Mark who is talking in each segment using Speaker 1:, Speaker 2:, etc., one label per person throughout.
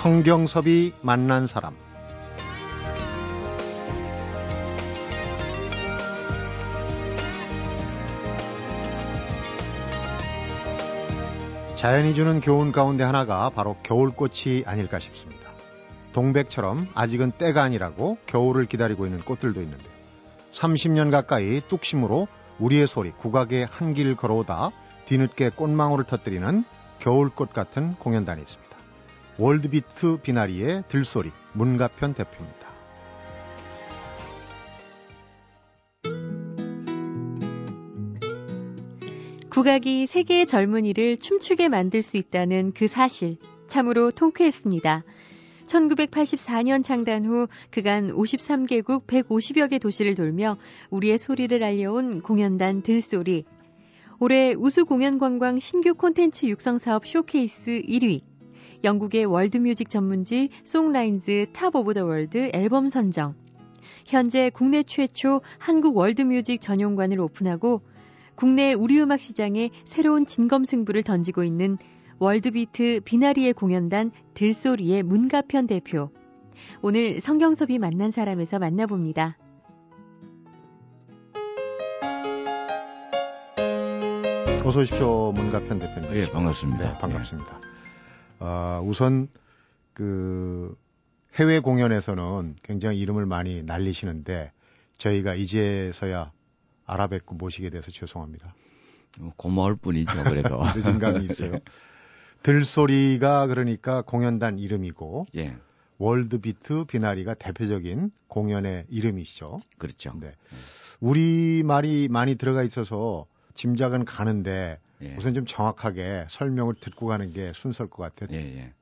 Speaker 1: 성경섭이 만난 사람 자연이 주는 교훈 가운데 하나가 바로 겨울꽃이 아닐까 싶습니다. 동백처럼 아직은 때가 아니라고 겨울을 기다리고 있는 꽃들도 있는데 30년 가까이 뚝심으로 우리의 소리 국악의 한 길을 걸어오다 뒤늦게 꽃망울을 터뜨리는 겨울꽃 같은 공연단이 있습니다. 월드비트 비나리의 들소리 문가편 대표입니다.
Speaker 2: 국악이 세계의 젊은이를 춤추게 만들 수 있다는 그 사실 참으로 통쾌했습니다. 1984년 창단 후 그간 53개국 150여 개 도시를 돌며 우리의 소리를 알려온 공연단 들소리. 올해 우수 공연 관광 신규 콘텐츠 육성 사업 showcase 1위. 영국의 world music 전문지 Songlines Top of the World 앨범 선정. 현재 국내 최초 한국 world music 전용관을 오픈하고 국내 우리 음악 시장에 새로운 진검승부를 던지고 있는 World Beat 비나리의 공연단 들소리의 문갑현 대표. 오늘 성경섭이 만난 사람에서 만나봅니다.
Speaker 1: 어서 오십시오, 문가편 대표님.
Speaker 3: 예, 반갑습니다.
Speaker 1: 네, 반갑습니다. 예. 어, 우선 그 해외 공연에서는 굉장히 이름을 많이 날리시는데 저희가 이제서야 알아뵙고 모시게 돼서 죄송합니다.
Speaker 3: 어, 고마울 뿐이죠, 그래도.
Speaker 1: 늦은 감이 있어요. 예. 들소리가 그러니까 공연단 이름이고, 예. 월드비트 비나리가 대표적인 공연의 이름이시죠.
Speaker 3: 그렇죠. 네.
Speaker 1: 우리 말이 많이 들어가 있어서 짐작은 가는데 예. 우선 좀 정확하게 설명을 듣고 가는 게 순서일 것 같아요.
Speaker 3: 예, 예.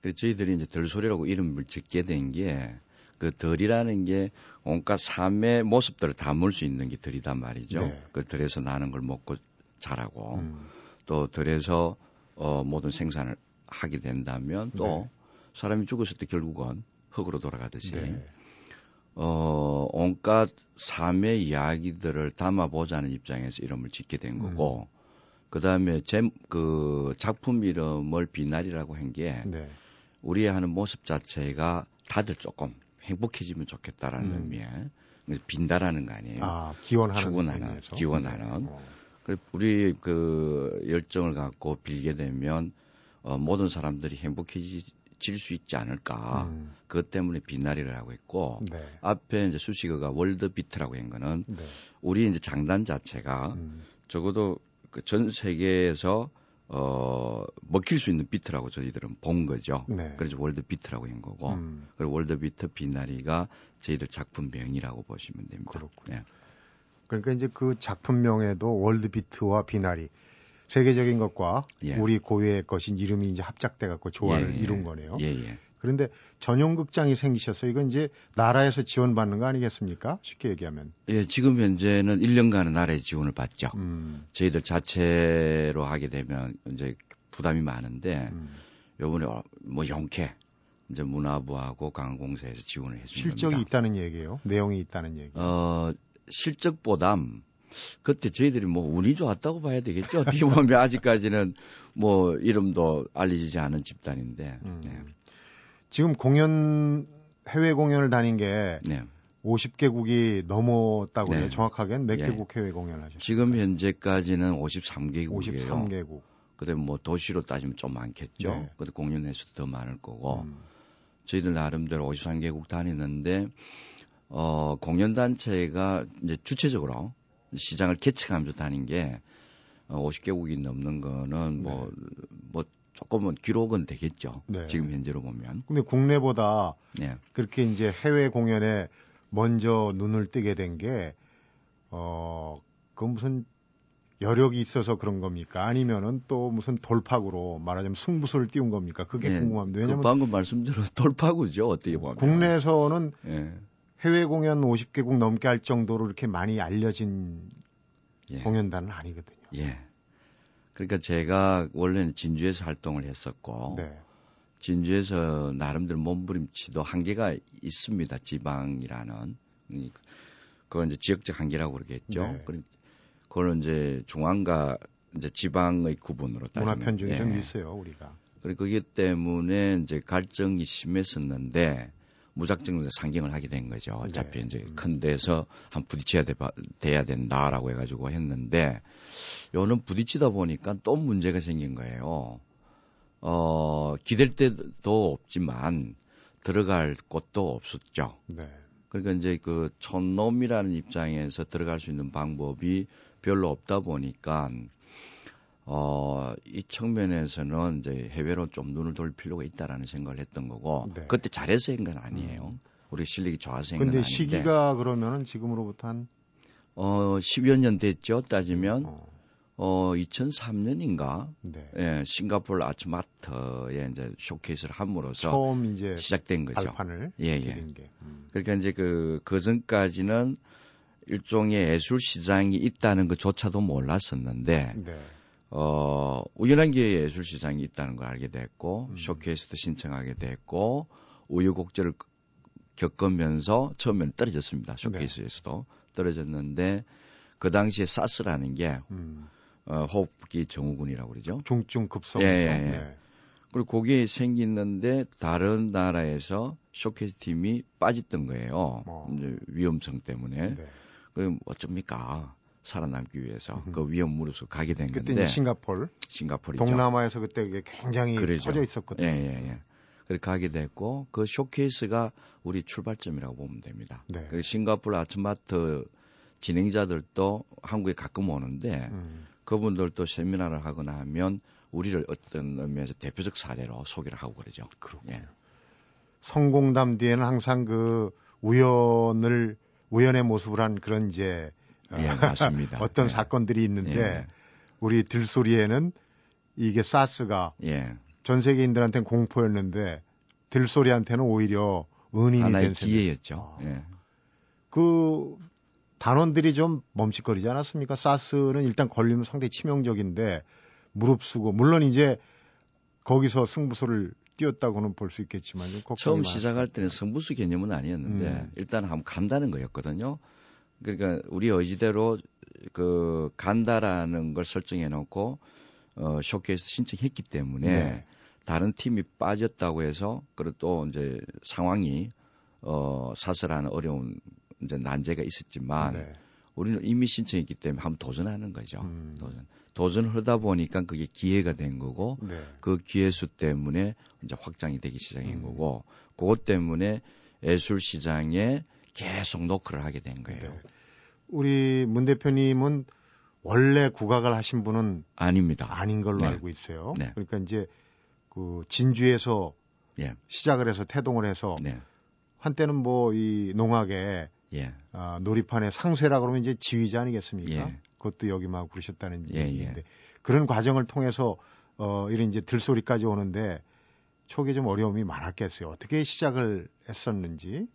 Speaker 3: 그래서 저희들이 이제 들소리라고 이름을 짓게 된 게 그 덜이라는 게 온갖 삶의 모습들을 담을 수 있는 게 덜이단 말이죠. 네. 그 덜에서 나는 걸 먹고 자라고 음. 또 덜에서 어, 모든 생산을 하게 된다면 또 네. 사람이 죽었을 때 결국은 흙으로 돌아가듯이 네. 어, 온갖 삶의 이야기들을 담아보자는 입장에서 이름을 짓게 된 거고, 음. 그 다음에 제, 그 작품 이름을 비날이라고 한게 네. 우리의 하는 모습 자체가 다들 조금 행복해지면 좋겠다라는 음. 의미에 빈다라는 거 아니에요. 아,
Speaker 1: 기원하는.
Speaker 3: 추구하는, 기원하는. 어. 우리 그 열정을 갖고 빌게 되면 어, 모든 사람들이 행복해질 수 있지 않을까. 음. 그것 때문에 하고 있고 네. 앞에 이제 수식어가 World Beat라고 한 거는 네. 우리 이제 장단 자체가 음. 적어도 그 전 세계에서 어, 먹힐 수 있는 비트라고 저희들은 본 거죠. 네. 그래서 World Beat라고 한 거고, 음. 그리고 World Beat 비나리가 저희들 작품명이라고 보시면 됩니다.
Speaker 1: 그렇군요. 네. 그러니까 이제 그 작품명에도 월드 비트와 비나리 세계적인 것과 예. 우리 고유의 것인 이름이 이제 합작돼 갖고 조화를 예, 예. 이룬 거네요. 예, 예. 그런데 전용 극장이 생기셔서 이건 이제 나라에서 지원받는 거 아니겠습니까? 쉽게 얘기하면.
Speaker 3: 예, 지금 현재는 1년간은 나라의 지원을 받죠. 음. 저희들 자체로 하게 되면 이제 부담이 많은데 음. 요번에 뭐 영케 이제 문화부하고 관공서에서 지원을 해주는
Speaker 1: 실적이 겁니다. 있다는 얘기예요. 내용이 있다는 얘기.
Speaker 3: 어, 실적보담 그때 저희들이 뭐 운이 좋았다고 봐야 되겠죠. 어떻게 보면 아직까지는 뭐 이름도 알려지지 않은 집단인데. 음. 네.
Speaker 1: 지금 공연 해외 공연을 다닌 게 네. 50개국이 넘었다고 해요. 네. 정확하게는 몇 예. 개국 해외 공연을 하셨어요?
Speaker 3: 지금 현재까지는 53개국이에요.
Speaker 1: 53개국.
Speaker 3: 그다음에 뭐 도시로 따지면 좀 많겠죠. 네. 근데 공연 횟수도 더 많을 거고. 음. 저희들 나름대로 53개국 다니는데 어, 공연 단체가 이제 주체적으로 시장을 개척하면서 다닌 게 어, 50개국이 넘는 거는 뭐, 네. 뭐 조금은 기록은 되겠죠. 네. 지금 현재로 보면.
Speaker 1: 근데 국내보다 네. 그렇게 이제 해외 공연에 먼저 눈을 뜨게 된 게, 어, 그 무슨 여력이 있어서 그런 겁니까? 아니면은 또 무슨 돌파구로 말하자면 승부수를 띄운 겁니까? 그게 네. 궁금합니다.
Speaker 3: 왜냐면 그 방금 말씀대로 돌파구죠. 어떻게 보면.
Speaker 1: 국내에서는 네. 해외 공연 50개국 넘게 할 정도로 이렇게 많이 알려진 예. 공연단은 아니거든요.
Speaker 3: 예. 그러니까 제가 원래는 진주에서 활동을 했었고 네. 진주에서 나름대로 몸부림치도 한계가 있습니다. 지방이라는 그건 이제 지역적 한계라고 그러겠죠. 네. 그걸 이제 중앙과 이제 지방의 구분으로 따지면
Speaker 1: 문화 편중이 예. 좀 있어요, 우리가.
Speaker 3: 그리고 그기 때문에 이제 갈증이 심했었는데 무작정 상경을 하게 된 거죠. 어차피 네. 이제 큰 데서 한 부딪혀야 돼, 돼야 된다라고 해가지고 했는데 요는 부딪히다 보니까 또 문제가 생긴 거예요. 어, 기댈 때도 없지만 들어갈 곳도 없었죠. 네. 그러니까 이제 그 촌놈이라는 입장에서 들어갈 수 있는 방법이 별로 없다 보니까 어, 이 측면에서는 이제 해외로 좀 눈을 돌 필요가 있다라는 생각을 했던 거고 네. 그때 잘해서 한건 아니에요. 음. 우리 실력이 좋아서 한건 아닌데. 근데
Speaker 1: 시기가 그러면은 지금으로부터 한
Speaker 3: 어, 10여 년 됐죠. 따지면 어, 어 2003년인가? 네. 예, 싱가폴 아츠마트에 이제 쇼케이스를 함으로써
Speaker 1: 처음 이제
Speaker 3: 시작된 거죠.
Speaker 1: 발판을
Speaker 3: 예, 예. 음. 그러니까 이제 그, 그 전까지는 일종의 예술 시장이 있다는 것조차도 몰랐었는데 네. 어, 우연한 기회에 예술 시장이 있다는 걸 알게 됐고, 음. 쇼케이스도 신청하게 됐고, 우여곡절을 겪으면서 처음에는 떨어졌습니다. 쇼케이스에서도. 네. 떨어졌는데, 그 당시에 사스라는 게, 음. 어, 호흡기 정후군이라고 그러죠.
Speaker 1: 중증 급성.
Speaker 3: 예, 예, 예. 네. 그리고 그게 생겼는데, 다른 나라에서 쇼케이스 팀이 빠졌던 거예요. 어. 위험성 때문에. 네. 그럼 어쩝니까? 살아남기 위해서 음. 그 위험 무릅쓰고 가게 된
Speaker 1: 그때
Speaker 3: 건데.
Speaker 1: 그때 싱가폴.
Speaker 3: 싱가폴이죠.
Speaker 1: 동남아에서 그때 그게 굉장히 그러죠. 퍼져 있었거든요.
Speaker 3: 예, 예, 예. 그렇게 가게 됐고 그 showcase가 우리 출발점이라고 보면 됩니다. 네. 그 싱가폴 Arts Mart 진행자들도 한국에 가끔 오는데 음. 그분들도 세미나를 하거나 하면 우리를 어떤 의미에서 대표적 사례로 소개를 하고 그러죠.
Speaker 1: 그렇군요. 예. 성공담 뒤에는 항상 그 우연을 우연의 모습을 한 그런 이제
Speaker 3: 예, 맞습니다.
Speaker 1: 어떤
Speaker 3: 예.
Speaker 1: 사건들이 있는데 예. 우리 들소리에는 이게 사스가 예. 전 세계인들한테는 공포였는데 들소리한테는 오히려 은인이
Speaker 3: 된 기회였죠. 아. 예.
Speaker 1: 그 단원들이 좀 멈칫거리지 않았습니까? 사스는 일단 걸리면 상당히 치명적인데 무릅쓰고 물론 이제 거기서 승부수를 띄었다고는 볼 수 있겠지만
Speaker 3: 처음 시작할 때는 승부수 개념은 아니었는데 음. 일단 한번 간다는 거였거든요. 그러니까 우리 의지대로 그 간다라는 걸 설정해 놓고 어 쇼케이스 신청했기 때문에 네. 다른 팀이 빠졌다고 해서 그리고 또 이제 상황이 어 사설하는 어려운 이제 난제가 있었지만 네. 우리는 이미 신청했기 때문에 한번 도전하는 거죠. 음. 도전. 도전을 하다 보니까 그게 기회가 된 거고 네. 그 기회 수 때문에 이제 확장이 되기 시작한 음. 거고 그것 때문에 예술 시장에 계속 노크를 하게 된 거예요. 네.
Speaker 1: 우리 문 대표님은 원래 국악을 하신 분은
Speaker 3: 아닙니다.
Speaker 1: 아닌 걸로 네. 알고 있어요. 네. 그러니까 이제 그 진주에서 네. 시작을 해서 태동을 해서 네. 한때는 뭐 이 농악에 예. 아, 놀이판에 상쇄라 그러면 이제 지휘자 아니겠습니까? 예. 그것도 여기 막 그러셨다는 예, 예. 얘기인데 그런 과정을 통해서 어 이런 이제 들소리까지 오는데 초기에 좀 어려움이 많았겠어요. 어떻게 시작을 했었는지.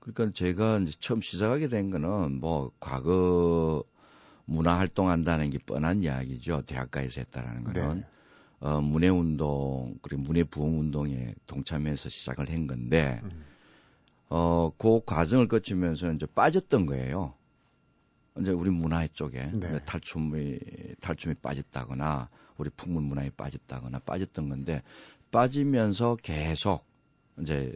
Speaker 3: 그러니까 제가 이제 처음 시작하게 된 거는 뭐 과거 문화 활동한다는 게 뻔한 이야기죠. 대학가에서 했다라는 거는 네. 어, 문해 운동 그리고 문해 부흥 운동에 동참해서 시작을 한 건데 음. 어, 그 과정을 거치면서 이제 빠졌던 거예요. 이제 우리 문화 쪽에 네. 탈춤이 탈춤이 빠졌다거나 우리 풍문 문화에 빠졌다거나 빠졌던 건데 빠지면서 계속 이제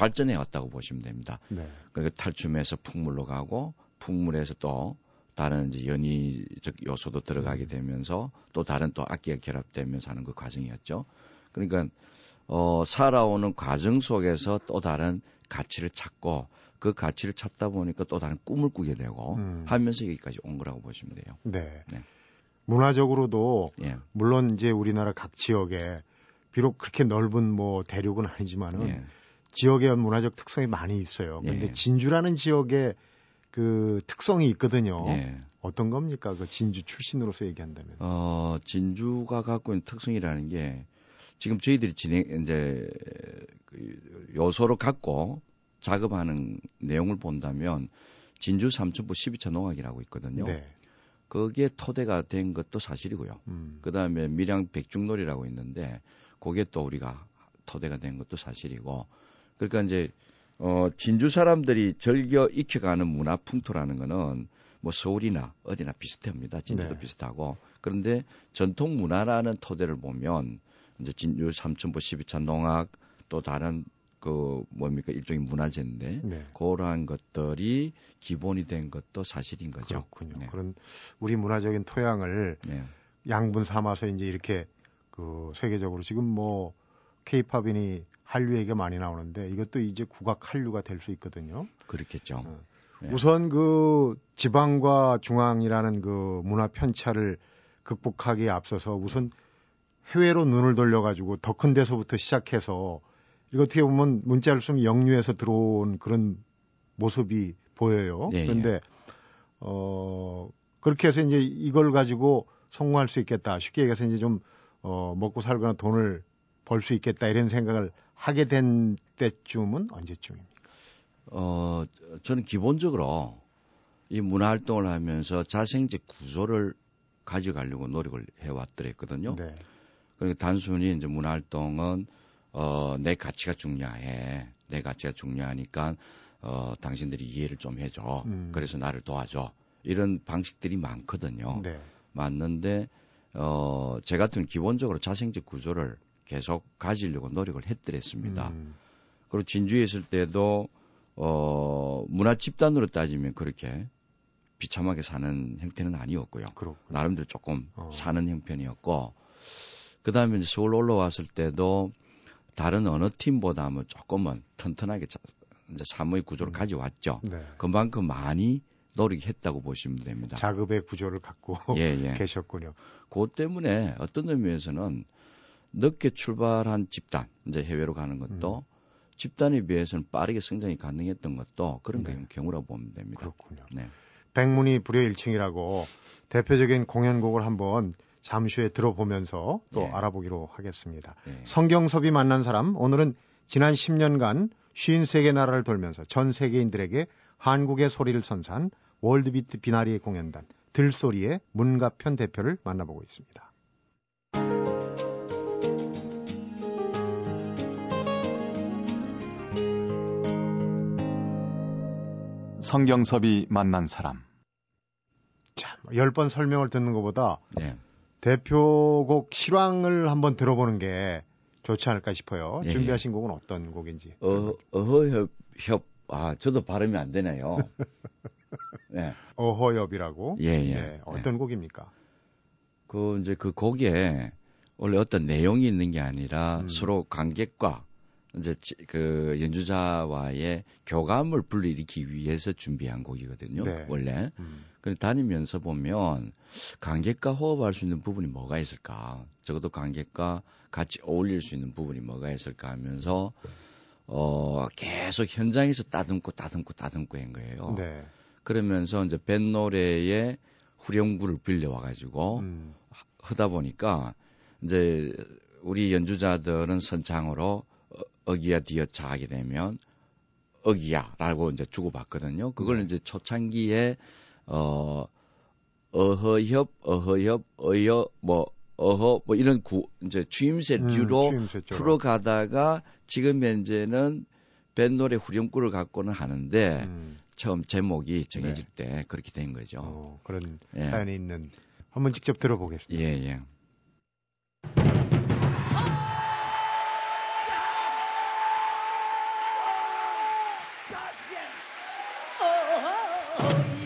Speaker 3: 발전해 왔다고 보시면 됩니다. 네. 그러니까 탈춤에서 풍물로 가고 풍물에서 또 다른 이제 연희적 요소도 들어가게 음. 되면서 또 다른 또 악기가 결합되면서 하는 그 과정이었죠. 그러니까 어 살아오는 과정 속에서 또 다른 가치를 찾고 그 가치를 찾다 보니까 또 다른 꿈을 꾸게 되고 음. 하면서 여기까지 온 거라고 보시면 돼요.
Speaker 1: 네. 네. 문화적으로도 예. 물론 이제 우리나라 각 지역에 비록 그렇게 넓은 뭐 대륙은 아니지만은 예. 지역의 문화적 특성이 많이 있어요. 근데 예. 진주라는 지역에 그 특성이 있거든요. 예. 어떤 겁니까? 그 진주 출신으로서 얘기한다면.
Speaker 3: 어, 진주가 갖고 있는 특성이라는 게 지금 저희들이 진행 이제 그 요소로 갖고 작업하는 내용을 본다면 진주 삼천포 12차 농악이라고 있거든요. 네. 거기에 토대가 된 것도 사실이고요. 음. 그다음에 밀양 백중놀이라고 있는데 그게 또 우리가 토대가 된 것도 사실이고 그러니까 이제 어 진주 사람들이 즐겨 익혀가는 문화 풍토라는 거는 뭐 서울이나 어디나 비슷합니다. 진주도 네. 비슷하고 그런데 전통 문화라는 토대를 보면 이제 진주 삼천포 12차 농악 또 다른 그 뭡니까 일종의 문화재인데 네. 그러한 것들이 기본이 된 것도 사실인 거죠.
Speaker 1: 그렇군요. 네. 그런 우리 문화적인 토양을 네. 양분 삼아서 이제 이렇게 그 세계적으로 지금 뭐 케이팝이니 한류 얘기가 많이 나오는데 이것도 이제 국악 한류가 될 수 있거든요.
Speaker 3: 그렇겠죠. 어.
Speaker 1: 네. 우선 그 지방과 중앙이라는 그 문화 편차를 극복하기에 앞서서 우선 해외로 눈을 돌려가지고 더 큰 데서부터 시작해서 이거 어떻게 보면 문자를 쓰면 영유에서 들어온 그런 모습이 보여요. 예, 예. 그런데 예. 어 그렇게 해서 이제 이걸 가지고 성공할 수 있겠다. 쉽게 얘기해서 이제 좀 어, 먹고 살거나 돈을 벌 수 있겠다 이런 생각을 하게 된 때쯤은 언제쯤입니까?
Speaker 3: 어, 저는 기본적으로 이 문화 활동을 하면서 자생제 구조를 가져가려고 노력을 해왔더랬거든요. 네. 그러니까 단순히 이제 문화 활동은 어, 내 가치가 중요해. 내 가치가 중요하니까 어, 당신들이 이해를 좀 해줘. 음. 그래서 나를 도와줘. 이런 방식들이 많거든요. 네. 맞는데 어, 제 같은 기본적으로 자생적 구조를 계속 가지려고 노력을 했더랬습니다. 음. 그리고 진주에 있을 때도 어, 문화 집단으로 따지면 그렇게 비참하게 사는 형태는 아니었고요. 그렇구나. 나름대로 조금 어. 사는 형편이었고, 그 다음에 이제 서울 올라왔을 때도 다른 어느 팀보다는 조금은 튼튼하게 이제 사무의 구조를 음. 가져왔죠. 네. 그만큼 많이 노력했다고 보시면 됩니다.
Speaker 1: 자급의 구조를 갖고 예, 예. 계셨군요.
Speaker 3: 그 때문에 어떤 의미에서는 늦게 출발한 집단, 이제 해외로 가는 것도 음. 집단에 비해서는 빠르게 성장이 가능했던 것도 그런 네. 경우라고 보면 됩니다.
Speaker 1: 그렇군요. 네. 백문이 불여일층이라고 대표적인 공연곡을 한번 잠시 후에 들어보면서 또 네. 알아보기로 하겠습니다. 네. 성경섭이 만난 사람 오늘은 지난 10년간 53개 나라를 돌면서 전 세계인들에게 한국의 소리를 선사한 월드비트 비나리의 공연단 들소리의 문가편 대표를 만나보고 있습니다.
Speaker 4: 성경섭이 만난 사람.
Speaker 1: 참, 열 번 설명을 듣는 것보다 네. 대표곡 실황을 한번 들어보는 게 좋지 않을까 싶어요. 예, 준비하신 곡은 어떤 곡인지.
Speaker 3: 어, 어허협, 협, 아, 저도 발음이 안 되네요.
Speaker 1: 네. 어허협이라고? 예, 예. 네, 어떤 네. 곡입니까?
Speaker 3: 그, 이제 그 곡에 원래 어떤 내용이 있는 게 아니라 음. 서로 관객과 이제 그 연주자와의 교감을 불러일으키기 위해서 준비한 곡이거든요. 네. 원래. 음. 그래 다니면서 보면 관객과 호흡할 수 있는 부분이 뭐가 있을까? 적어도 관객과 같이 어울릴 수 있는 부분이 뭐가 있을까 하면서 어 계속 현장에서 따듬고 따듬고 따듬고 한 거예요. 네. 그러면서 이제 밴 노래의 후렴구를 빌려와 가지고 음. 하다 보니까 이제 우리 연주자들은 선창으로 어기야 디어차 하게 되면 어기야라고 이제 주고받거든요. 그걸 네. 이제 초창기에 어 어허협, 어허협, 어여 뭐 어허 뭐 이런 구 이제 추임새 류로 음, 풀어가다가 지금 현재는 밴노래 후렴구를 갖고는 하는데 음. 처음 제목이 정해질 네. 때 그렇게 된 거죠. 어,
Speaker 1: 그런 예. 사연이 있는 한번 직접 들어보겠습니다.
Speaker 3: 예, 예. Oh.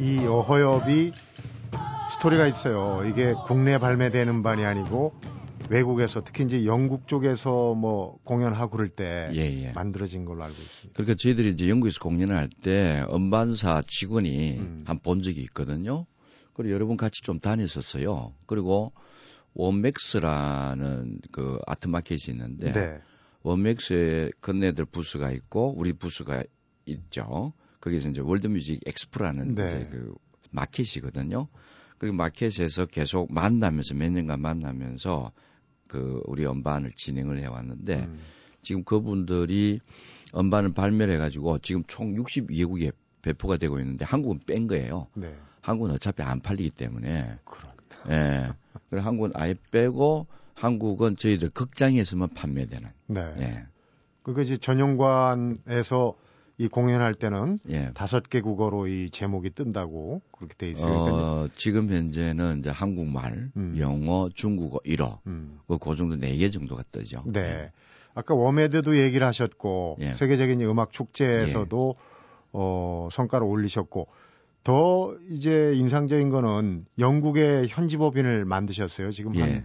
Speaker 1: 어허엽이 스토리가 있어요. 이게 국내 발매되는 반이 아니고 외국에서 특히 이제 영국 쪽에서 뭐 공연하고 그럴 때 예, 예. 만들어진 걸로 알고 있습니다.
Speaker 3: 그러니까 저희들이 이제 영국에서 공연을 할 때 음반사 직원이 음. 한본 적이 있거든요. 그리고 여러 분 같이 좀 다녔었어요. 그리고 원맥스라는 그 아트 마켓이 있는데 네. 원맥스에 건네들 부스가 있고 우리 부스가 있죠. 거기서 이제 월드뮤직 엑스프라는 네. 이제 그 마켓이거든요. 그리고 마켓에서 계속 만나면서 몇 년간 만나면서 그 우리 음반을 진행을 해왔는데 음. 지금 그분들이 음반을 발매를 해가지고 지금 총 62개국에 배포가 되고 있는데 한국은 뺀 거예요. 네. 한국은 어차피 안 팔리기 때문에.
Speaker 1: 그렇다.
Speaker 3: 예. 그래서 한국은 아예 빼고 한국은 저희들 극장에서만 판매되는.
Speaker 1: 네. 예. 그거 이제 전용관에서 이 공연할 때는 예. 다섯 개 국어로 이 제목이 뜬다고 그렇게 돼 있어요.
Speaker 3: 어, 지금 현재는 이제 한국말, 음. 영어, 중국어, 일어, 음. 그, 그 정도 네 개 정도가 뜨죠.
Speaker 1: 네. 예. 아까 워메드도 얘기를 하셨고 예. 세계적인 음악 축제에서도 예. 어, 성과를 올리셨고 더 이제 인상적인 거는 영국의 현지법인을 만드셨어요. 지금 한 예.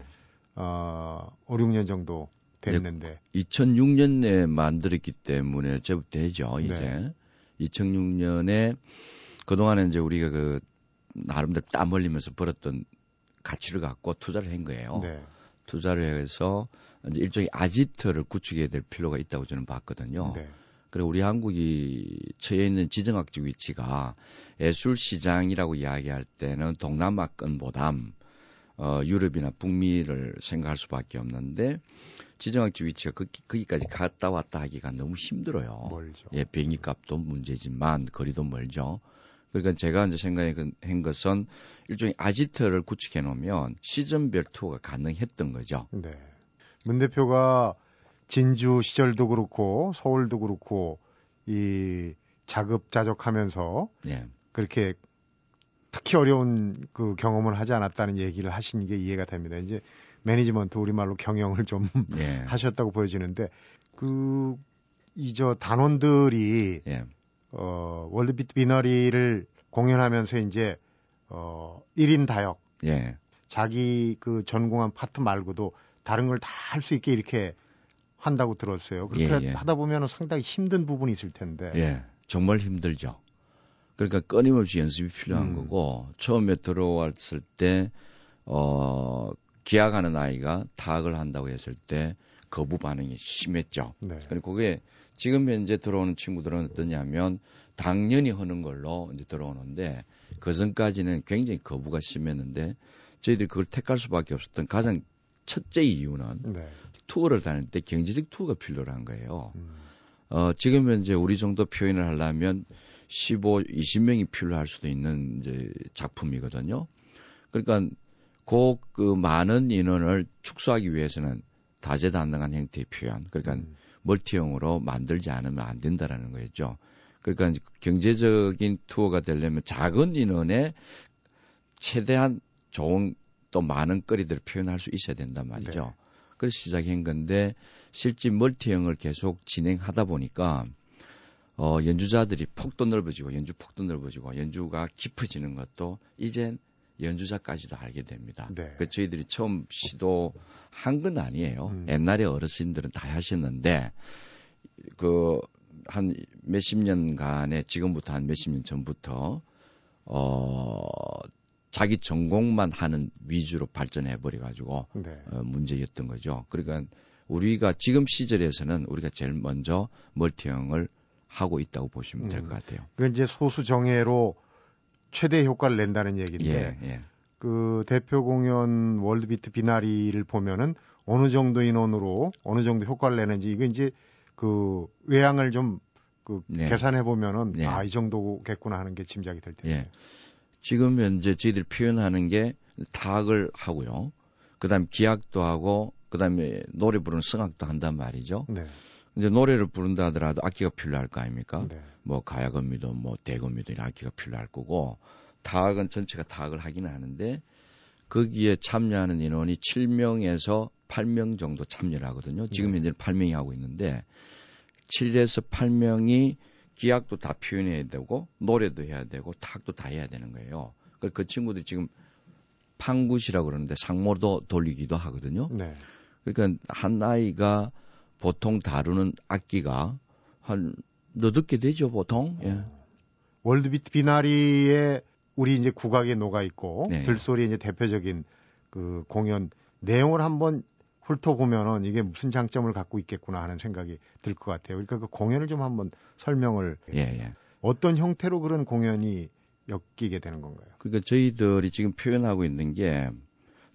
Speaker 1: 어, 5, 6년 정도 됐는데.
Speaker 3: 2006년에 만들었기 때문에 제법 되죠, 이제. 네. 2006년에 그동안에 이제 우리가 그 나름대로 땀 흘리면서 벌었던 가치를 갖고 투자를 한 거예요. 네. 투자를 해서 이제 일종의 아지트를 구축해야 될 필요가 있다고 저는 봤거든요. 네. 그리고 우리 한국이 처해 있는 지정학적 위치가 예술 시장이라고 이야기할 때는 동남아권보다 어, 유럽이나 북미를 생각할 수밖에 없는데 지정학적 위치가 그, 거기까지 갔다 왔다 하기가 너무 힘들어요.
Speaker 1: 멀죠.
Speaker 3: 예, 비행기 값도 문제지만 거리도 멀죠. 그러니까 제가 이제 생각한 그, 것은 일종의 아지트를 구축해 놓으면 시즌별 투어가 가능했던 거죠.
Speaker 1: 네. 문 대표가 진주 시절도 그렇고 서울도 그렇고 이 자급자족하면서 예. 그렇게 특히 어려운 그 경험을 하지 않았다는 얘기를 하신 게 이해가 됩니다. 이제 management 우리말로 경영을 좀 예. 하셨다고 보여지는데 그 이 저 단원들이 예. 어 World Beat 비나리를 공연하면서 이제 어 1인 다역 예. 자기 그 전공한 파트 말고도 다른 걸 다 할 수 있게 이렇게 한다고 들었어요. 그렇게 예, 예. 하다 보면 상당히 힘든 부분이 있을 텐데.
Speaker 3: 예, 정말 힘들죠. 그러니까 끊임없이 연습이 필요한 음. 거고 처음에 들어왔을 때 어, 기약하는 아이가 타학을 한다고 했을 때 거부 반응이 심했죠. 네. 그리고 그게 지금 현재 들어오는 친구들은 어떠냐면 당연히 하는 걸로 이제 들어오는데 그 전까지는 굉장히 거부가 심했는데 저희들이 그걸 택할 수밖에 없었던 가장 첫째 이유는 네. 투어를 다닐 때 경제적 투어가 필요한 거예요. 음. 어, 지금 현재 우리 정도 표현을 하려면 15, 20명이 필요할 수도 있는 이제 작품이거든요. 그러니까 그, 그 많은 인원을 축소하기 위해서는 다재다능한 형태의 표현, 그러니까 음. 멀티형으로 만들지 않으면 안 된다라는 거였죠. 그러니까 경제적인 투어가 되려면 작은 인원에 최대한 좋은 또 많은 거리들을 표현할 수 있어야 된단 말이죠. 네. 그래서 시작한 건데 실제 멀티형을 계속 진행하다 보니까 어, 연주자들이 폭도 넓어지고 연주 폭도 넓어지고 연주가 깊어지는 것도 이젠 연주자까지도 알게 됩니다. 네. 그 저희들이 처음 시도한 건 아니에요. 음. 옛날에 어르신들은 다 하셨는데 그 한 몇십 년간에 지금부터 한 몇십 년 전부터 어 자기 전공만 하는 위주로 발전해 버려 가지고 네. 어, 문제였던 거죠. 그러니까 우리가 지금 시절에서는 우리가 제일 먼저 멀티형을 하고 있다고 보시면 될것 음. 같아요.
Speaker 1: 그 이제 소수 정예로 최대 효과를 낸다는 얘기인데 예, 예. 그 대표 공연 월드비트 비나리를 보면은 어느 정도 인원으로 어느 정도 효과를 내는지 이거 이제 그 외양을 좀그 네. 계산해 보면은 네. 아이 정도겠구나 하는 게 짐작이 될 텐데. 예.
Speaker 3: 지금 현재 저희들이 표현하는 게 타악을 하고요. 그다음 기악도 하고 그다음에 노래 부르는 성악도 한단 말이죠. 네. 이제 노래를 부른다 하더라도 악기가 필요할 거 아닙니까? 네. 뭐 가야금이든 뭐 대금이든 악기가 필요할 거고 타악은 전체가 타악을 하기는 하는데 거기에 참여하는 인원이 7명에서 8명 정도 참여를 하거든요. 지금 네. 현재는 8명이 하고 있는데 7에서 8명이 기악도 다 표현해야 되고 노래도 해야 되고 탁도 다 해야 되는 거예요. 그, 그 친구들이 지금 판굿이라고 그러는데 상모도 돌리기도 하거든요. 네. 그러니까 한 아이가 보통 다루는 악기가 한개 되죠 보통. 예. 어.
Speaker 1: 월드비트 비나리에 우리 이제 국악에 녹아 있고 네. 들소리 이제 대표적인 그 공연 내용을 한번 훑어보면은 이게 무슨 장점을 갖고 있겠구나 하는 생각이 들 것 같아요. 그러니까 그 공연을 좀 한번 설명을 예, 예. 어떤 형태로 그런 공연이 엮이게 되는 건가요?
Speaker 3: 그러니까 저희들이 지금 표현하고 있는 게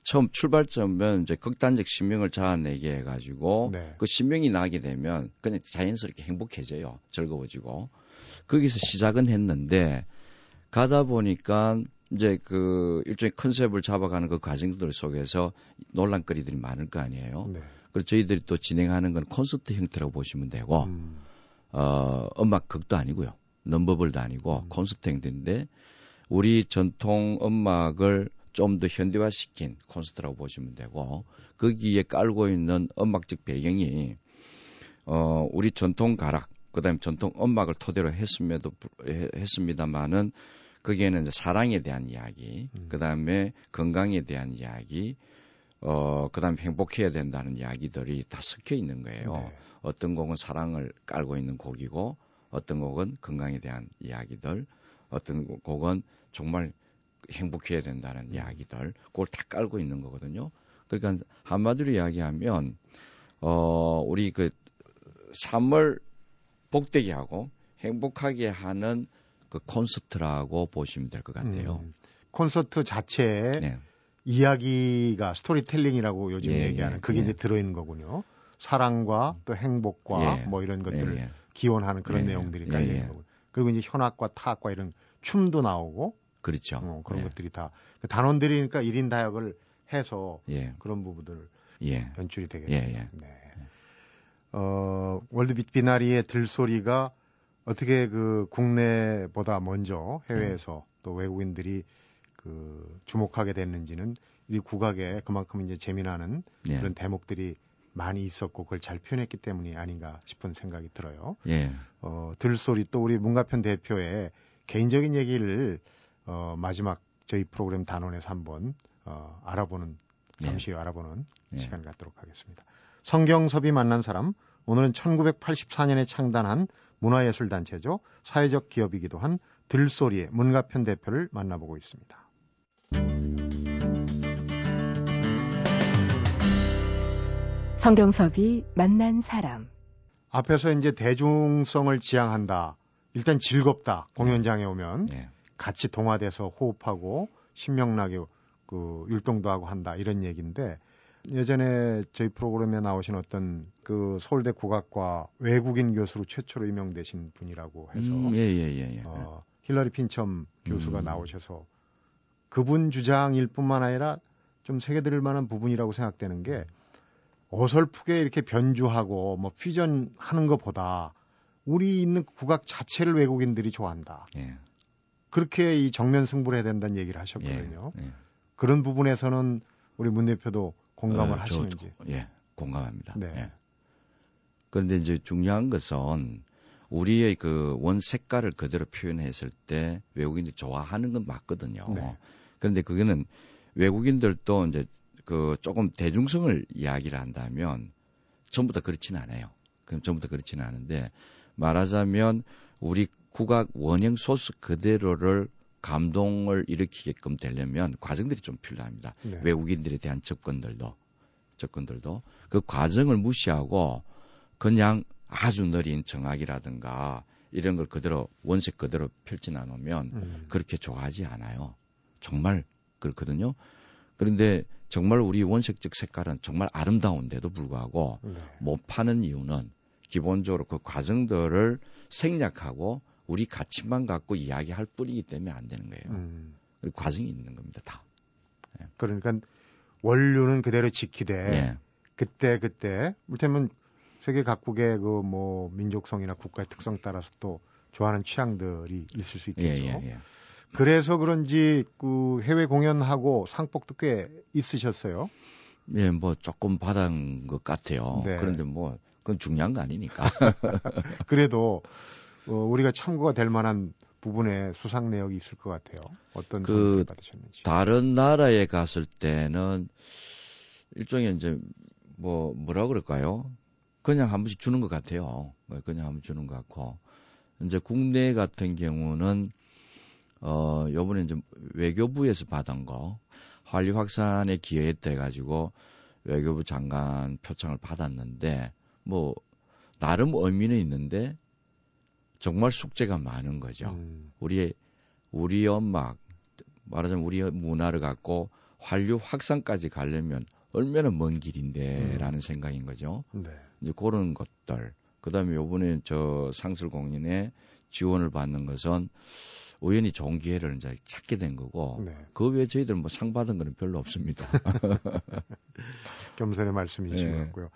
Speaker 3: 처음 출발점은 이제 극단적 신명을 자아내게 해가지고 네. 그 신명이 나게 되면 그냥 자연스럽게 행복해져요. 즐거워지고. 거기서 시작은 했는데 가다 보니까 이제 그 일종의 컨셉을 잡아가는 그 과정들 속에서 논란거리들이 많을 거 아니에요. 네. 그리고 저희들이 또 진행하는 건 콘서트 형태라고 보시면 되고, 음. 어, 음악 극도 아니고요. 넘버블도 아니고 음. 콘서트 형태인데, 우리 전통 음악을 좀 더 현대화시킨 콘서트라고 보시면 되고, 거기에 깔고 있는 음악적 배경이, 어, 우리 전통 가락, 그 다음에 전통 음악을 토대로 했음에도, 했습니다만은, 거기에는 이제 사랑에 대한 이야기, 음. 그 다음에 건강에 대한 이야기, 어, 그 다음에 행복해야 된다는 이야기들이 다 섞여 있는 거예요. 네. 어떤 곡은 사랑을 깔고 있는 곡이고, 어떤 곡은 건강에 대한 이야기들, 어떤 곡은 정말 행복해야 된다는 음. 이야기들, 그걸 다 깔고 있는 거거든요. 그러니까 한마디로 이야기하면, 어, 우리 그 삶을 복되게 하고 행복하게 하는 그 콘서트라고 보시면 될 것 같아요. 음,
Speaker 1: 콘서트 자체에 네. 이야기가 storytelling이라고 요즘 예, 얘기하는 예, 그게 예. 이제 들어있는 거군요. 사랑과 또 행복과 예. 뭐 이런 것들을 예, 기원하는 그런 예, 내용들이 깔려 있는 거고. 그리고 이제 현악과 타악과 이런 춤도 나오고
Speaker 3: 그렇죠.
Speaker 1: 어, 그런 것들이 다그 단원들이니까 1인 다역을 해서 그런 부분들 연출이 되겠네요. 네. 어, World Beat 비나리의 들소리가 어떻게 그 국내보다 먼저 해외에서 음. 또 외국인들이 그 주목하게 됐는지는 이 국악에 그만큼 이제 재미나는 예. 그런 대목들이 많이 있었고 그걸 잘 표현했기 때문이 아닌가 싶은 생각이 들어요. 예. 어, 들소리 또 우리 문가편 대표의 개인적인 얘기를 어, 마지막 저희 프로그램 단원에서 한번 어, 알아보는 예. 잠시 예. 알아보는 예. 시간 갖도록 하겠습니다. 성경섭이 만난 사람 오늘은 1984년에 창단한 문화예술단체죠. 사회적 기업이기도 한 들소리의 문가편 대표를 만나보고 있습니다.
Speaker 2: 성경섭이 만난 사람.
Speaker 1: 앞에서 이제 대중성을 지향한다. 일단 즐겁다. 공연장에 오면 네. 같이 동화돼서 호흡하고 신명나게 그 율동도 하고 한다. 이런 얘기인데 예전에 저희 프로그램에 나오신 어떤 그 서울대 국악과 외국인 교수로 최초로 임명되신 분이라고 해서 음, 예, 예, 예, 예. 어, 힐러리 핀첨 교수가 음. 나오셔서 그분 주장일 뿐만 아니라 좀 새겨 들을 만한 부분이라고 생각되는 게 어설프게 이렇게 변주하고 뭐 퓨전 하는 것보다 우리 있는 국악 자체를 외국인들이 좋아한다. 예. 그렇게 이 정면 승부를 해야 된다는 얘기를 하셨거든요. 예, 예. 그런 부분에서는 우리 문 대표도 공감을 어, 하시는지.
Speaker 3: 저, 예, 공감합니다. 네. 예. 그런데 이제 중요한 것은 우리의 그 원 색깔을 그대로 표현했을 때 외국인들이 좋아하는 건 맞거든요. 네. 그런데 그거는 외국인들도 이제 그 조금 대중성을 이야기를 한다면 전부 다 그렇지는 않아요. 그럼 전부 다 그렇지는 않은데 말하자면 우리 국악 원형 소스 그대로를 감동을 일으키게끔 되려면 과정들이 좀 필요합니다. 네. 외국인들에 대한 접근들도 접근들도 그 과정을 무시하고 그냥 아주 느린 정악이라든가 이런 걸 그대로 원색 그대로 펼쳐 나누면 음. 그렇게 좋아하지 않아요. 정말 그렇거든요. 그런데 정말 우리 원색적 색깔은 정말 아름다운데도 불구하고 네. 못 파는 이유는 기본적으로 그 과정들을 생략하고 우리 가치만 갖고 이야기할 뿐이기 때문에 안 되는 거예요. 음. 과정이 있는 겁니다, 다.
Speaker 1: 네. 그러니까 원료는 그대로 지키되 네. 그때 그때 물테면 세계 각국의 그 뭐 민족성이나 국가의 특성 따라서 또 좋아하는 취향들이 있을 수 있겠죠. 예, 예, 예. 그래서 그런지 그 해외 공연하고 상복도 꽤 있으셨어요.
Speaker 3: 예, 뭐 조금 받은 것 같아요. 네. 그런데 뭐 그건 중요한 거 아니니까.
Speaker 1: 그래도 어, 우리가 참고가 될 만한 부분에 수상 내역이 있을 것 같아요. 어떤 그 받으셨는지.
Speaker 3: 다른 나라에 갔을 때는 일종의 이제 뭐 뭐라 그럴까요? 그냥 한 번씩 주는 것 같아요. 뭐 그냥 한 번 주는 것 같고 이제 국내 같은 경우는 어 요번에 이제 외교부에서 받은 거 한류 확산에 기여했대 가지고 외교부 장관 표창을 받았는데 뭐 나름 의미는 있는데 정말 숙제가 많은 거죠. 음. 우리의 우리 엄마 말하자면 우리 문화를 갖고 한류 확산까지 가려면 얼마나 먼 길인데라는 음. 생각인 거죠. 네. 이제 그런 것들. 그다음에 요번에 저 상설 공연에 지원을 받는 것은 우연히 좋은 기회를 이제 찾게 된 거고 네. 그 외에 저희들 뭐 상 받은 거는 별로 없습니다.
Speaker 1: 겸손의 말씀이신 네. 것 같고요.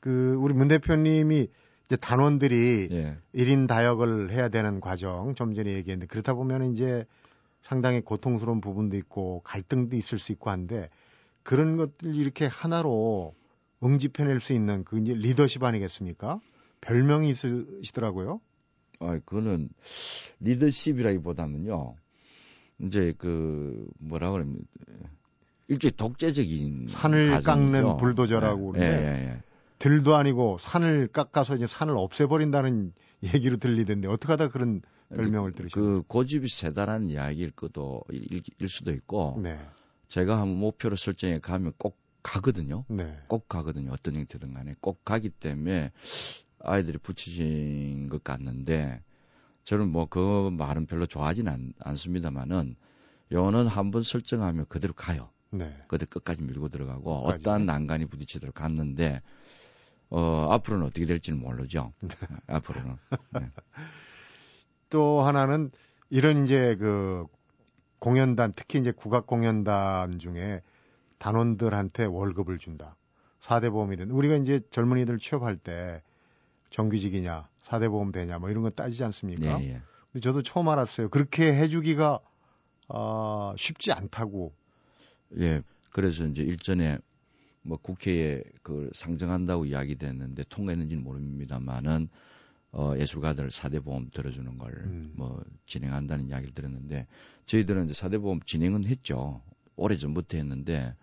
Speaker 1: 그 우리 문 대표님이 이제 단원들이 예. 1인 다역을 해야 되는 과정 좀 전에 얘기했는데 그렇다 보면 이제 상당히 고통스러운 부분도 있고 갈등도 있을 수 있고 한데 그런 것들 이렇게 하나로 응집해낼 수 있는 그 이제 리더십 아니겠습니까? 별명이 있으시더라고요.
Speaker 3: 아, 그거는 리더십이라기보다는요. 이제 그 뭐라 그러면 일종의 독재적인
Speaker 1: 산을 가정이죠. 깎는 불도저라고 예, 그러는데 예, 예, 들도 아니고 산을 깎아서 이제 산을 없애버린다는 얘기로 들리던데 어떻게 하다 그런 별명을 들으셨나요?
Speaker 3: 그 고집이 세다라는 이야기일 것도 일, 일 수도 있고 네. 제가 한 목표를 설정해 가면 꼭 가거든요. 네. 꼭 가거든요. 어떤 형태든 간에 꼭 가기 때문에 아이들이 붙이신 것 같는데 저는 뭐 그 말은 별로 좋아하진 않, 않습니다만은 요는 한번 설정하면 그대로 가요. 네. 그대로 끝까지 밀고 들어가고 끝까지. 어떠한 난간이 부딪히도록 갔는데 어 앞으로는 어떻게 될지는 모르죠. 네. 앞으로는. 네.
Speaker 1: 또 하나는 이런 이제 그 공연단 특히 이제 국악 공연단 중에 단원들한테 월급을 준다. 4대 보험이든 우리가 이제 젊은이들 취업할 때 정규직이냐, 4대 보험 되냐 뭐 이런 거 따지지 않습니까? 네, 예. 근데 저도 처음 알았어요. 그렇게 해 주기가 어, 쉽지 않다고.
Speaker 3: 예. 그래서 이제 일전에 뭐 국회에 그 상정한다고 이야기됐는데 통과했는지는 모릅니다만은 어, 예술가들 4대 보험 들어주는 걸뭐 음. 진행한다는 이야기를 들었는데 저희들은 이제 4대 보험 진행은 했죠. 오래 전부터 했는데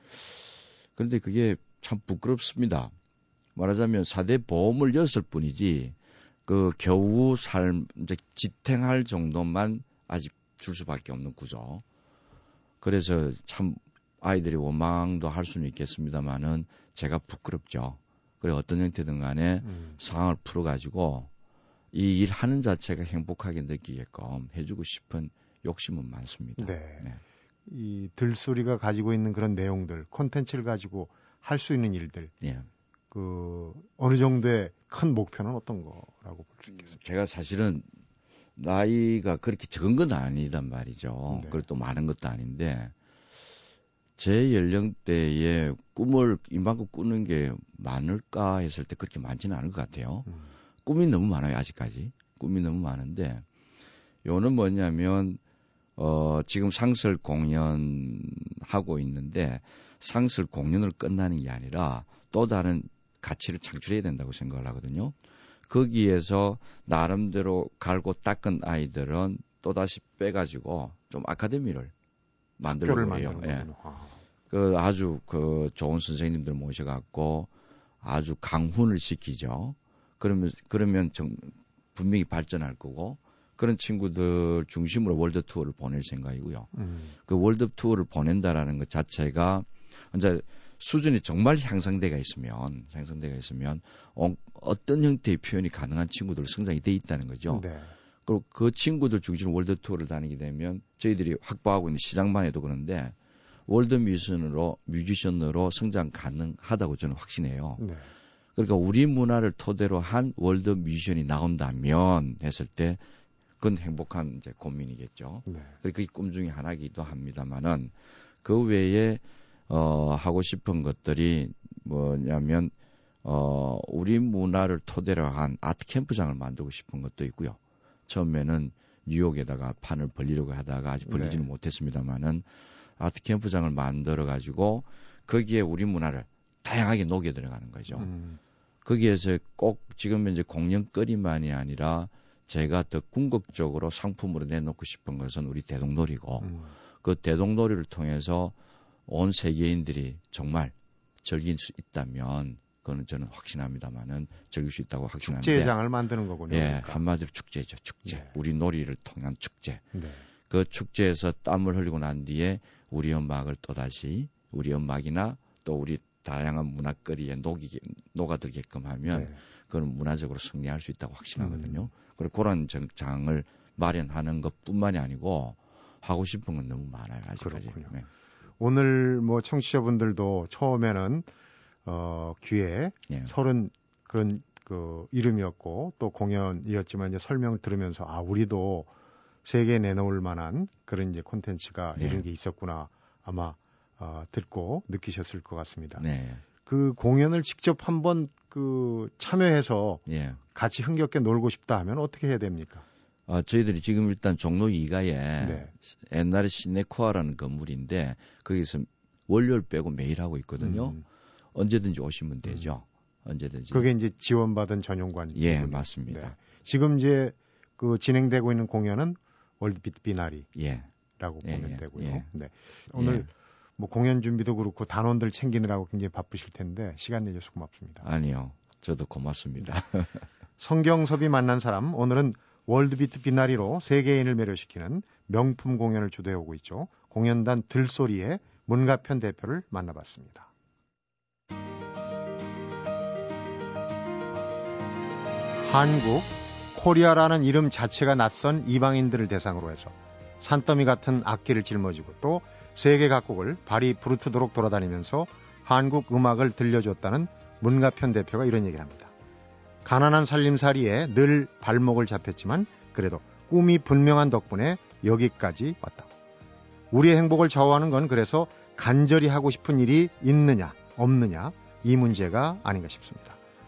Speaker 3: 그런데 그게 참 부끄럽습니다. 말하자면 4대 보험을 였을 뿐이지 그 겨우 삶 이제 지탱할 정도만 아직 줄 수밖에 없는 구조. 그래서 참 아이들이 원망도 할 수는 있겠습니다만은 제가 부끄럽죠. 그래 어떤 형태든 간에 음. 상황을 풀어가지고 이 일 하는 자체가 행복하게 느끼게끔 해주고 싶은 욕심은 많습니다. 네. 네.
Speaker 1: 이 들소리가 가지고 있는 그런 내용들, 콘텐츠를 가지고 할 수 있는 일들, 예. 그 어느 정도의 큰 목표는 어떤 거라고 볼 수 있겠습니까?
Speaker 3: 제가 사실은 나이가 그렇게 적은 건 아니단 말이죠. 네. 그리고 또 많은 것도 아닌데 제 연령대에 꿈을 이만큼 꾸는 게 많을까 했을 때 그렇게 많지는 않은 것 같아요. 음. 꿈이 너무 많아요 아직까지 꿈이 너무 많은데 요는 뭐냐면 어 지금 상설 공연 하고 있는데 상설 공연을 끝나는 게 아니라 또 다른 가치를 창출해야 된다고 생각을 하거든요. 거기에서 나름대로 갈고 닦은 아이들은 또다시 빼가지고 좀 아카데미를 만들려고 해요. 예. 그 아주 그 좋은 선생님들 모셔갖고 아주 강훈을 시키죠. 그러면 그러면 정, 분명히 발전할 거고 그런 친구들 중심으로 world tour를 보낼 생각이고요. 음. 그 world tour를 보낸다라는 것 자체가 이제 수준이 정말 향상돼가 있으면 향상돼가 있으면 어, 떤 형태의 표현이 가능한 친구들 성장이 돼 있다는 거죠. 네. 그리고 그 친구들 중심 world tour를 다니게 되면 저희들이 확보하고 있는 시장만 해도 그런데 world musician으로 musician으로 성장 가능하다고 저는 확신해요. 네. 그러니까 우리 문화를 토대로 한 world musician이 나온다면 했을 때 그건 행복한 이제 고민이겠죠. 네. 이꿈 중에 하나이기도 합니다만은 그 외에 어 하고 싶은 것들이 뭐냐면 어 우리 문화를 토대로 한 아트 캠프장을 만들고 싶은 것도 있고요. 처음에는 뉴욕에다가 판을 벌리려고 하다가 아직 벌리지는 네. 못했습니다만은 아트 캠프장을 만들어 가지고 거기에 우리 문화를 다양하게 녹여 들어가는 거죠. 음. 거기에서 꼭 지금 이제 공연거리만이 아니라 제가 더 궁극적으로 상품으로 내놓고 싶은 것은 우리 대동놀이고 음. 그 대동놀이를 통해서 온 세계인들이 정말 즐길 수 있다면 그거는 저는 확신합니다만은 즐길 수 있다고 확신하는데
Speaker 1: 축제장을 만드는 거군요.
Speaker 3: 예, 그러니까. 한마디로 축제죠, 축제. 네. 우리 놀이를 통한 축제. 네. 그 축제에서 땀을 흘리고 난 뒤에 우리 음악을 또 다시 우리 음악이나 또 우리 다양한 문화거리에 녹이 녹아들게끔 하면 네. 그건 문화적으로 승리할 수 있다고 확신하거든요. 음. 그리고 그런 장을 마련하는 것뿐만이 아니고 하고 싶은 건 너무 많아요 아직까지. 네.
Speaker 1: 오늘 뭐 청취자분들도 처음에는 어, 귀에 예. 서른 그런 그 이름이었고 또 공연이었지만 이제 설명을 들으면서 아 우리도 세계에 내놓을 만한 그런 이제 콘텐츠가 네. 이런 게 있었구나 아마 어, 듣고 느끼셨을 것 같습니다. 네. 그 공연을 직접 한번 그 참여해서 예. 같이 흥겹게 놀고 싶다 하면 어떻게 해야 됩니까?
Speaker 3: 아, 저희들이 지금 일단 종로 2가에 네. 옛날에 시네코아라는 건물인데 거기서 월요일 빼고 매일 하고 있거든요. 음. 언제든지 오시면 되죠. 음. 언제든지.
Speaker 1: 그게 이제 지원받은 전용관.
Speaker 3: 예, 맞습니다. 네.
Speaker 1: 지금 이제 그 진행되고 있는 공연은 월드비트 비나리라고 예. 보면 예, 되고요. 예. 네. 오늘 예. 뭐 공연 준비도 그렇고 단원들 챙기느라고 굉장히 바쁘실 텐데 시간 내줘서 고맙습니다.
Speaker 3: 아니요. 저도 고맙습니다.
Speaker 1: 성경섭이 만난 사람 오늘은 월드비트 비나리로 세계인을 매료시키는 명품 공연을 주도해 오고 있죠. 공연단 들소리의 문갑현 대표를 만나봤습니다. 한국, 코리아라는 이름 자체가 낯선 이방인들을 대상으로 해서 산더미 같은 악기를 짊어지고 또 세계 각국을 발이 부르트도록 돌아다니면서 한국 음악을 들려줬다는 문갑현 대표가 이런 얘기를 합니다. 가난한 살림살이에 늘 발목을 잡혔지만 그래도 꿈이 분명한 덕분에 여기까지 왔다고. 우리의 행복을 좌우하는 건 그래서 간절히 하고 싶은 일이 있느냐, 없느냐, 이 문제가 아닌가 싶습니다.